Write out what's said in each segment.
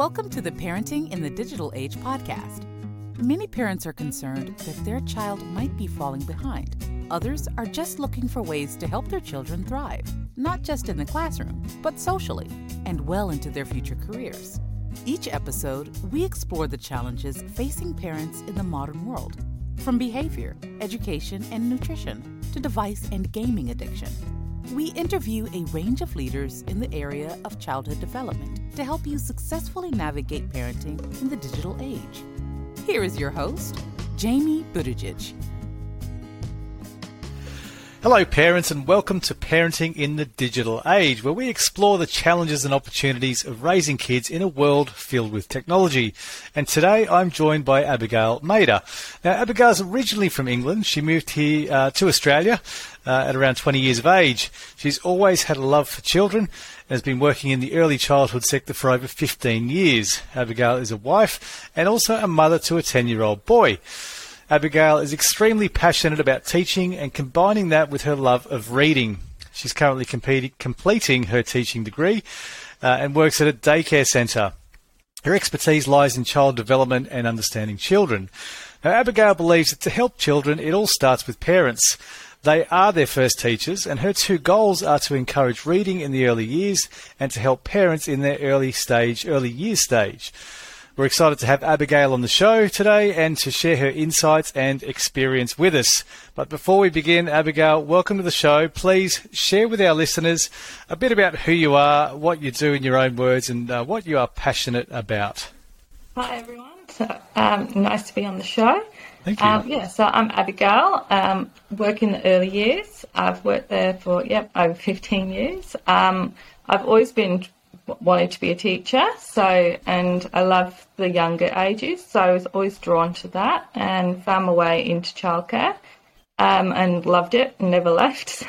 Welcome to the Parenting in the Digital Age podcast. Many parents are concerned that their child might be falling behind. Others are just looking for ways to help their children thrive, not just in the classroom, but socially and well into their future careers. Each episode, we explore the challenges facing parents in the modern world, from behavior, education, and nutrition to device and gaming addiction. We interview a range of leaders in the area of childhood development to help you successfully navigate parenting in the digital age. Here is your host, Jamie Buttigieg. Hello, parents, and welcome to Parenting in the Digital Age, where we explore the challenges and opportunities of raising kids in a world filled with technology. And today I'm joined by Abigail Mader. Now, Abigail's originally from England. She moved here uh, to Australia uh, at around 20 years of age. She's always had a love for children and has been working in the early childhood sector for over 15 years. Abigail is a wife and also a mother to a 10 year old boy. Abigail is extremely passionate about teaching and combining that with her love of reading. She's currently completing her teaching degree uh, and works at a daycare centre. Her expertise lies in child development and understanding children. Now, Abigail believes that to help children, it all starts with parents. They are their first teachers, and her two goals are to encourage reading in the early years and to help parents in their early stage, early years stage. We're excited to have Abigail on the show today and to share her insights and experience with us. But before we begin, Abigail, welcome to the show. Please share with our listeners a bit about who you are, what you do in your own words, and uh, what you are passionate about. Hi, everyone. So, um, nice to be on the show. Thank you. Um, yeah, so I'm Abigail. Um, work in the early years. I've worked there for yep over 15 years. Um, I've always been wanted to be a teacher. So, and I love the younger ages. So I was always drawn to that and found my way into childcare um, and loved it and never left.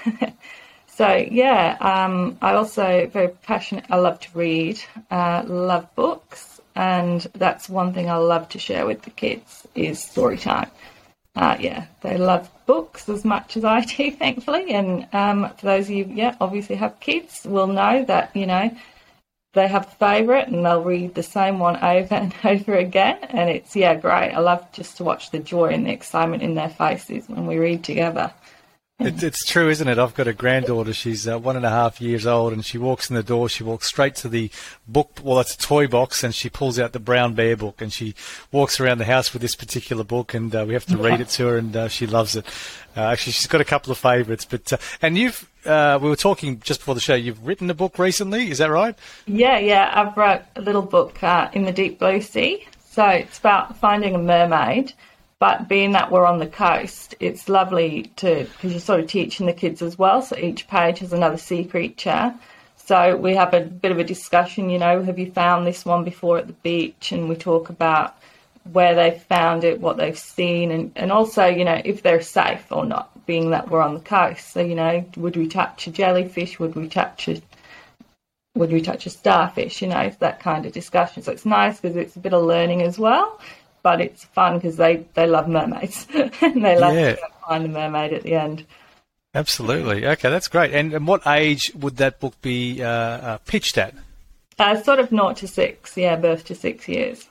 so yeah, um, I also very passionate. I love to read, uh, love books, and that's one thing I love to share with the kids is story time. Uh, yeah, they love books as much as I do, thankfully. And um, for those of you, yeah, obviously have kids, will know that you know they have a favourite and they'll read the same one over and over again. And it's, yeah, great. I love just to watch the joy and the excitement in their faces when we read together. It, it's true, isn't it? I've got a granddaughter. She's uh, one and a half years old, and she walks in the door. She walks straight to the book. Well, it's a toy box, and she pulls out the Brown Bear book, and she walks around the house with this particular book, and uh, we have to read it to her, and uh, she loves it. Uh, actually, she's got a couple of favourites, but uh, and you've uh, we were talking just before the show. You've written a book recently, is that right? Yeah, yeah. I've wrote a little book in the deep blue sea. So it's about finding a mermaid but being that we're on the coast, it's lovely to because you're sort of teaching the kids as well. So each page has another sea creature. So we have a bit of a discussion. You know, have you found this one before at the beach? And we talk about where they've found it, what they've seen, and, and also, you know, if they're safe or not, being that we're on the coast. So, you know, would we touch a jellyfish? Would we touch a would we touch a starfish? You know, that kind of discussion. So it's nice because it's a bit of learning as well but it's fun because they, they love mermaids and they love yeah. to find the mermaid at the end. Absolutely. Okay, that's great. And, and what age would that book be uh, uh, pitched at? Uh, sort of naught to six, yeah, birth to six years.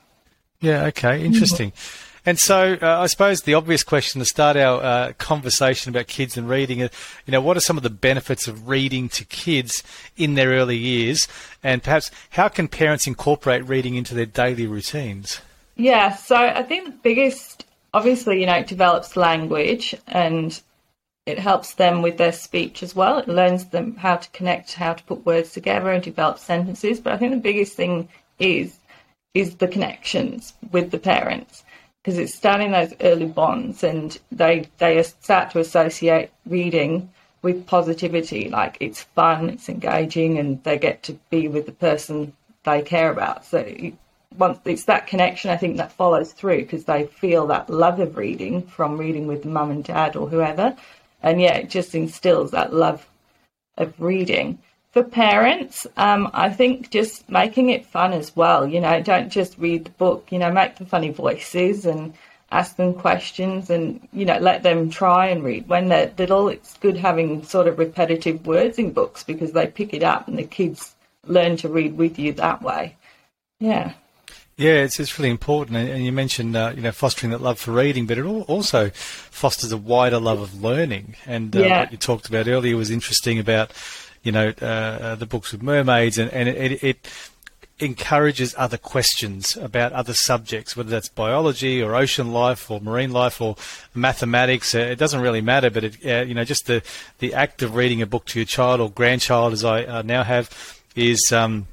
Yeah, okay, interesting. Mm-hmm. And so, uh, I suppose the obvious question to start our uh, conversation about kids and reading, uh, you know, what are some of the benefits of reading to kids in their early years, and perhaps how can parents incorporate reading into their daily routines? Yeah, so I think the biggest, obviously, you know, it develops language and it helps them with their speech as well. It learns them how to connect, how to put words together and develop sentences. But I think the biggest thing is is the connections with the parents because it's starting those early bonds and they they start to associate reading with positivity like it's fun it's engaging and they get to be with the person they care about so once it's that connection, I think that follows through because they feel that love of reading from reading with mum and dad or whoever, and yeah, it just instills that love of reading. For parents, um, I think just making it fun as well. You know, don't just read the book. You know, make the funny voices and ask them questions, and you know, let them try and read. When they're little, it's good having sort of repetitive words in books because they pick it up, and the kids learn to read with you that way. Yeah. Yeah, it's, it's really important. And you mentioned, uh, you know, fostering that love for reading, but it also fosters a wider love of learning. And uh, Yeah. what you talked about earlier was interesting about, you know, uh, uh, the books with mermaids, and, and it, it, it encourages other questions about other subjects, whether that's biology or ocean life or marine life or mathematics. Uh, It doesn't really matter, but it, uh, you know, just the the act of reading a book to your child or grandchild, as I uh, now have, is um,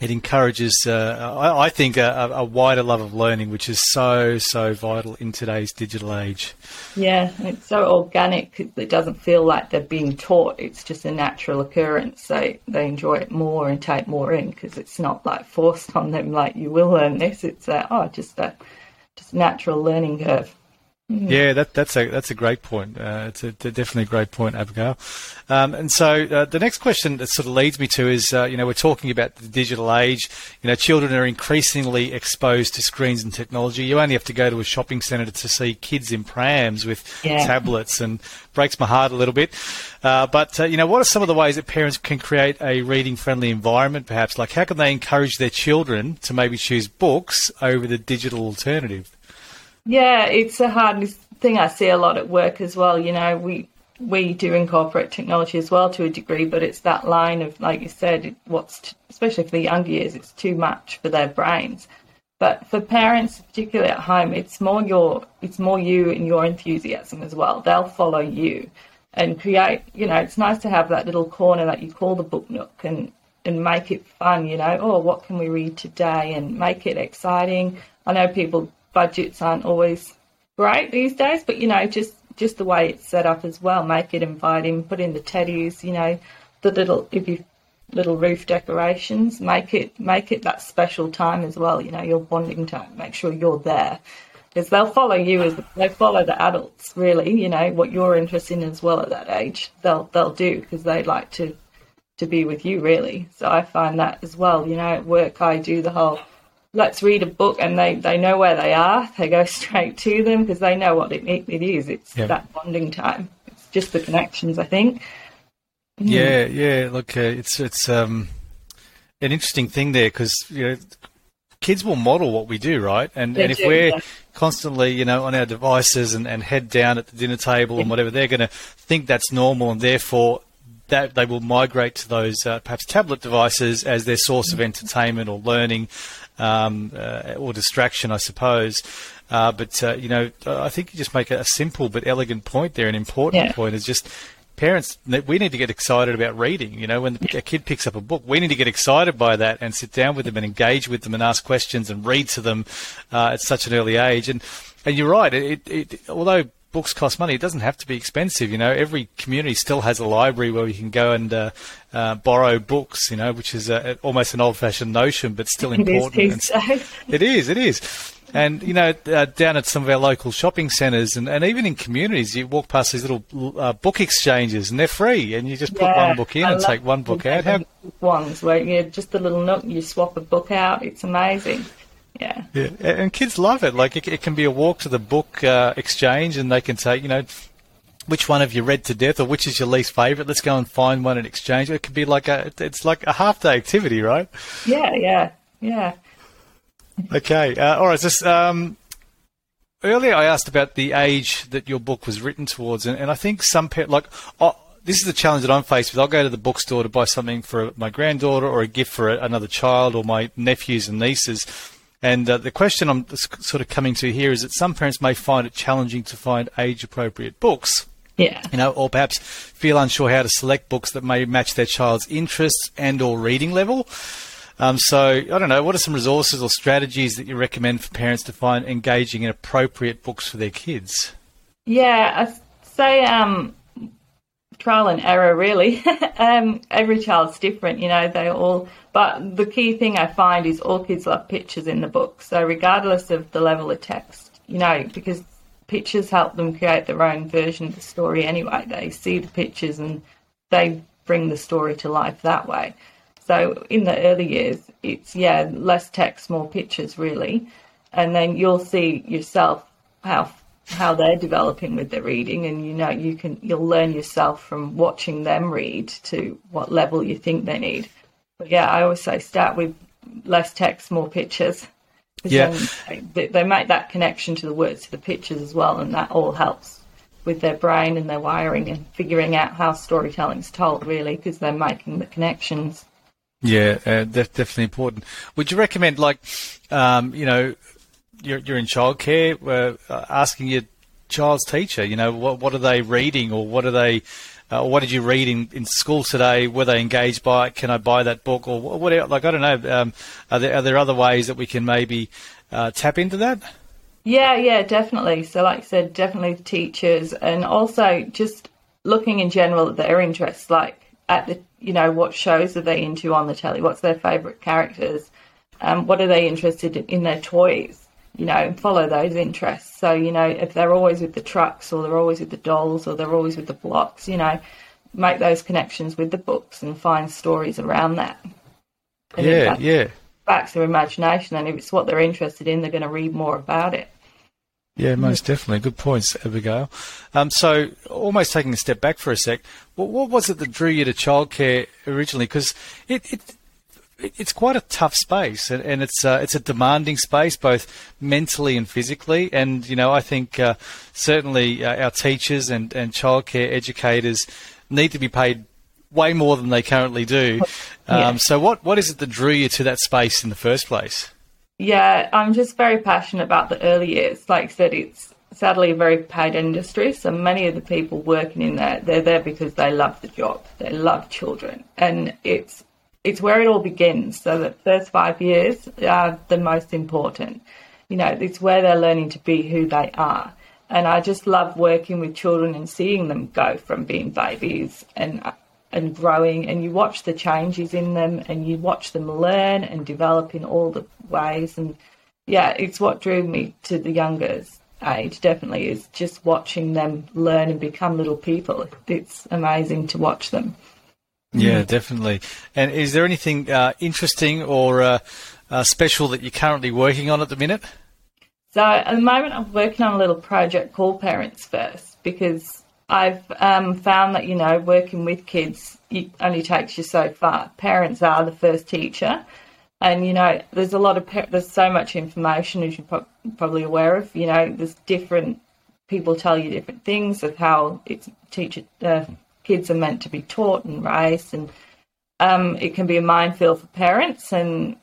it encourages, uh, I, I think, a, a wider love of learning, which is so so vital in today's digital age. Yeah, it's so organic. It doesn't feel like they're being taught. It's just a natural occurrence. So they enjoy it more and take more in because it's not like forced on them. Like you will learn this. It's a, oh, just a just natural learning curve. Yeah, that, that's a that's a great point. Uh, it's a, a definitely a great point, Abigail. Um, and so uh, the next question that sort of leads me to is, uh, you know, we're talking about the digital age. You know, children are increasingly exposed to screens and technology. You only have to go to a shopping centre to see kids in prams with Yeah. tablets, and breaks my heart a little bit. Uh, but uh, you know, what are some of the ways that parents can create a reading-friendly environment? Perhaps, like how can they encourage their children to maybe choose books over the digital alternative? Yeah, it's a hard thing I see a lot at work as well. You know, we we do incorporate technology as well to a degree, but it's that line of, like you said, what's t- especially for the younger years, it's too much for their brains. But for parents, particularly at home, it's more your it's more you and your enthusiasm as well. They'll follow you and create. You know, it's nice to have that little corner that you call the book nook and and make it fun. You know, oh, what can we read today? And make it exciting. I know people budgets aren't always great these days, but you know, just just the way it's set up as well. Make it inviting. Put in the teddies. You know, the little if you little roof decorations. Make it make it that special time as well. You know, your bonding time. Make sure you're there because they'll follow you as they follow the adults. Really, you know what you're interested in as well at that age. They'll they'll do because they like to to be with you really. So I find that as well. You know, at work I do the whole let's read a book and they, they know where they are. They go straight to them because they know what it, it is. It's Yeah. that bonding time. It's just the connections, I think. Yeah, yeah. Look, uh, it's it's um, an interesting thing there because you know kids will model what we do, right? And They and if do, we're yeah. constantly, you know, on our devices and, and head down at the dinner table and whatever, they're going to think that's normal, and therefore that they will migrate to those uh, perhaps tablet devices as their source of entertainment or learning um, uh, or distraction, I suppose. Uh, but uh, you know, I think you just make a, a simple but elegant point there. An important Yeah. point is just parents. We need to get excited about reading. You know, when a kid picks up a book, we need to get excited by that and sit down with them and engage with them and ask questions and read to them uh, at such an early age. And and you're right. It, it although books cost money, it doesn't have to be expensive. You know, every community still has a library where you can go and uh, uh, borrow books. You know, which is uh almost an old-fashioned notion, but still important. these and- days. it is, it is. And, you know, uh, down at some of our local shopping centres and, and even in communities, you walk past these little uh, book exchanges and they're free and you just put Yeah, one book in I and take one book out. How, ones where you just a little nook, you swap a book out. It's amazing. Yeah. yeah, and kids love it. Like, it, it can be a walk to the book uh, exchange and they can say, you know, which one have you read to death or which is your least favourite? Let's go and find one and exchange. It could be like a, it's like a half day activity, right? Yeah, yeah, yeah. Okay. Uh, all right. Just um, earlier, I asked about the age that your book was written towards, and, and I think some pa- like oh, this is the challenge that I'm faced with. I'll go to the bookstore to buy something for my granddaughter or a gift for another child or my nephews and nieces. And uh, the question I'm sort of coming to here is that some parents may find it challenging to find age-appropriate books Yeah. you know, or perhaps feel unsure how to select books that may match their child's interests and or reading level. Um, so I don't know. What are some resources or strategies that you recommend for parents to find engaging and appropriate books for their kids? Yeah, I say um, trial and error, really. um, every child's different, you know, they all. But the key thing I find is all kids love pictures in the book. So, regardless of the level of text, you know, because pictures help them create their own version of the story anyway. They see the pictures and they bring the story to life that way. So in the early years, it's yeah, less text, more pictures, really, and then you'll see yourself how how they're developing with their reading, and you know you can you'll learn yourself from watching them read to what level you think they need. But yeah, I always say start with less text, more pictures. Yeah. They, they make that connection to the words, to the pictures as well, and that all helps with their brain and their wiring and figuring out how storytelling's told, really, because they're making the connections. Yeah, uh, that's definitely important. Would you recommend, like, um, you know, you're, you're in childcare, uh, asking your child's teacher, you know, what what are they reading or what are they, uh, what did you read in, in school today? Were they engaged by it? Can I buy that book or what? what like I don't know. Um, are there are there other ways that we can maybe uh, tap into that? Yeah, yeah, definitely. So, like I said, definitely teachers, and also just looking in general at their interests, like at the you know what shows are they into on the telly? What's their favourite characters? Um, what are they interested in, in their toys? You know, and follow those interests. So you know, if they're always with the trucks, or they're always with the dolls, or they're always with the blocks, you know, make those connections with the books and find stories around that. And yeah, yeah. Backs their imagination, and if it's what they're interested in, they're going to read more about it. Yeah, most definitely. Good points, Abigail. Um, so, almost taking a step back for a sec, what, what was it that drew you to childcare originally? Because it, it, it's quite a tough space, and, and it's uh, it's a demanding space, both mentally and physically. And you know, I think uh, certainly uh, our teachers and and childcare educators need to be paid way more than they currently do. Um, yeah. So, what what is it that drew you to that space in the first place? Yeah, I'm just very passionate about the early years. Like I said, it's sadly a very paid industry. So many of the people working in there, they're there because they love the job. They love children, and it's it's where it all begins. So the first five years are the most important. You know, it's where they're learning to be who they are. And I just love working with children and seeing them go from being babies and and growing and you watch the changes in them and you watch them learn and develop in all the ways and yeah it's what drew me to the youngers age definitely is just watching them learn and become little people it's amazing to watch them yeah definitely and is there anything uh, interesting or uh, uh, special that you're currently working on at the minute so at the moment i'm working on a little project called parents first because I've um, found that you know working with kids only takes you so far. Parents are the first teacher, and you know there's a lot of there's so much information as you're pro- probably aware of. You know there's different people tell you different things of how it's teacher uh, kids are meant to be taught and raised, and um, it can be a minefield for parents and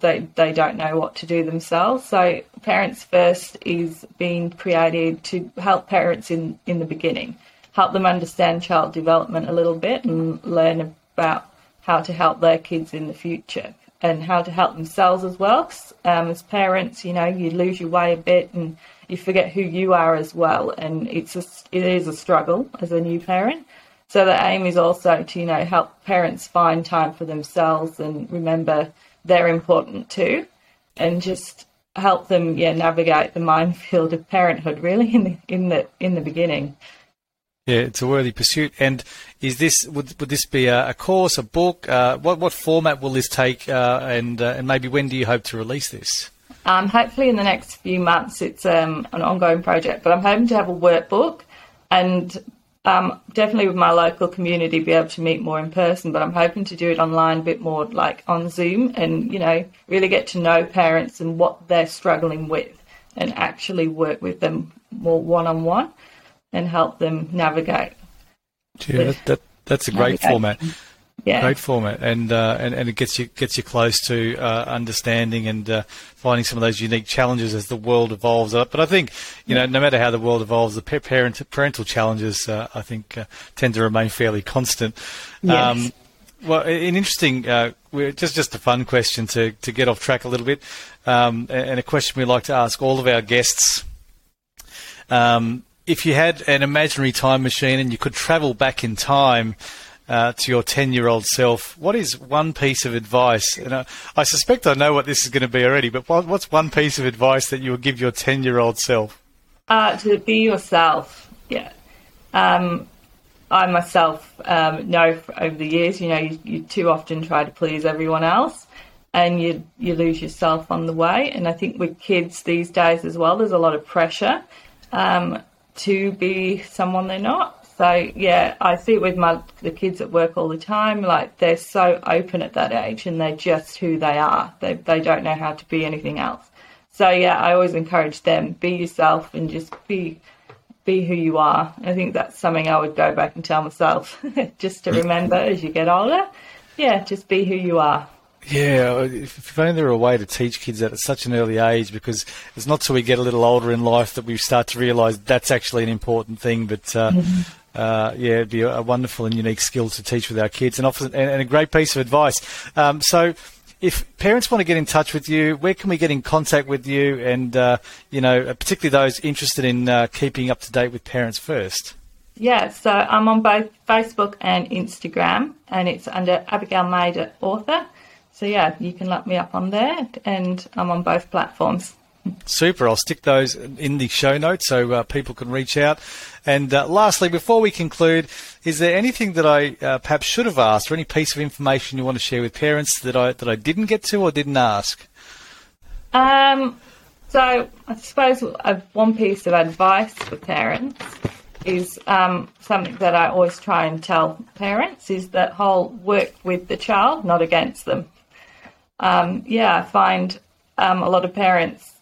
they they don't know what to do themselves. So Parents First is being created to help parents in, in the beginning, help them understand child development a little bit and learn about how to help their kids in the future and how to help themselves as well. Um, as parents, you know, you lose your way a bit and you forget who you are as well, and it's a, it is a struggle as a new parent. So the aim is also to you know help parents find time for themselves and remember they're important too, and just help them yeah navigate the minefield of parenthood really in the in the in the beginning. Yeah, it's a worthy pursuit. And is this would would this be a, a course, a book? Uh, what what format will this take? Uh, and uh, and maybe when do you hope to release this? Um, hopefully in the next few months. It's um, an ongoing project, but I'm hoping to have a workbook and um, definitely with my local community be able to meet more in person, but I'm hoping to do it online a bit more like on Zoom and, you know, really get to know parents and what they're struggling with and actually work with them more one on one and help them navigate. Yeah, that, that, that's a great format yeah. great format, and, uh, and and it gets you gets you close to uh, understanding and uh, finding some of those unique challenges as the world evolves. Uh, but I think you know, no matter how the world evolves, the parent parental challenges uh, I think uh, tend to remain fairly constant. Yes. Um, well, an interesting, just just a fun question to, to get off track a little bit, um, and a question we like to ask all of our guests. Um, if you had an imaginary time machine and you could travel back in time, uh, to your 10 year old self, what is one piece of advice? And I, I suspect I know what this is going to be already, but what, what's one piece of advice that you would give your 10 year old self? Uh, to be yourself, yeah. Um, I myself um, know over the years, you know, you, you, too often try to please everyone else and you, you lose yourself on the way. And I think with kids these days as well, there's a lot of pressure um, to be someone they're not. So yeah, I see it with my the kids at work all the time. Like they're so open at that age, and they're just who they are. They they don't know how to be anything else. So yeah, I always encourage them be yourself and just be be who you are. I think that's something I would go back and tell myself just to remember as you get older. Yeah, just be who you are. Yeah, if only there were a way to teach kids that at such an early age, because it's not till we get a little older in life that we start to realise that's actually an important thing. But uh, mm-hmm. uh, yeah, it'd be a, wonderful and unique skill to teach with our kids, and, often, and, and a great piece of advice. Um, so if parents want to get in touch with you, where can we get in contact with you? And, uh, you know, particularly those interested in uh, keeping up to date with Parents First. Yeah, so I'm on both Facebook and Instagram, and it's under Abigail Mader Author. So, yeah, you can look me up on there, and I'm on both platforms. Super. I'll stick those in the show notes so uh, people can reach out. And uh, lastly, before we conclude, is there anything that I uh, perhaps should have asked, or any piece of information you want to share with parents that I that I didn't get to or didn't ask? Um, so I suppose one piece of advice for parents is um, something that I always try and tell parents is that whole work with the child, not against them. Um, yeah, I find um, a lot of parents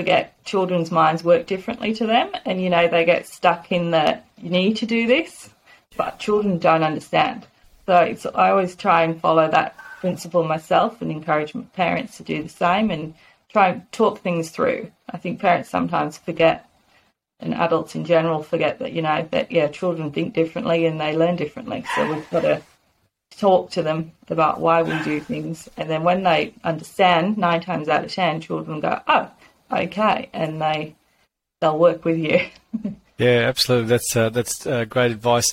forget children's minds work differently to them, and you know they get stuck in the you need to do this, but children don't understand. So I always try and follow that principle myself and encourage parents to do the same and try and talk things through. I think parents sometimes forget, and adults in general forget that you know that yeah, children think differently and they learn differently. So we've got to talk to them about why we do things, and then when they understand, nine times out of ten, children go, oh okay, and they they'll work with you. yeah, absolutely. That's uh, that's uh, great advice.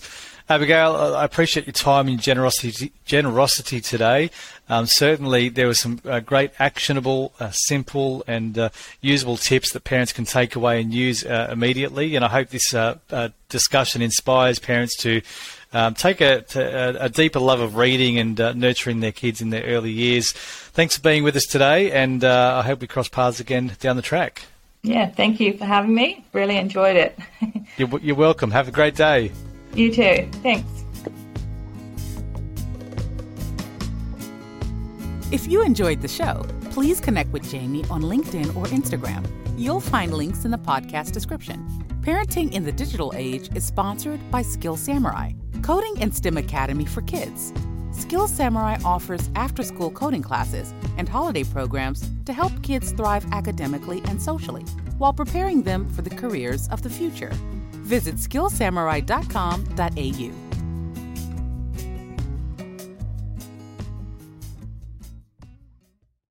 Abigail, I appreciate your time and generosity generosity today. Um, certainly, there were some uh, great, actionable, uh, simple, and uh, usable tips that parents can take away and use uh, immediately. And I hope this uh, uh, discussion inspires parents to um, take a, a, a, deeper love of reading and nurturing their kids in their early years. Thanks for being with us today, and I hope we cross paths again down the track. Yeah, thank you for having me. Really enjoyed it. you're, you're welcome. Have a great day. You too. Thanks. If you enjoyed the show, please connect with Jamie on LinkedIn or Instagram. You'll find links in the podcast description. Parenting in the Digital Age is sponsored by Skill Samurai, Coding and STEM Academy for Kids. Skill Samurai offers after school coding classes and holiday programs to help kids thrive academically and socially while preparing them for the careers of the future visit skillsamurai.com.au.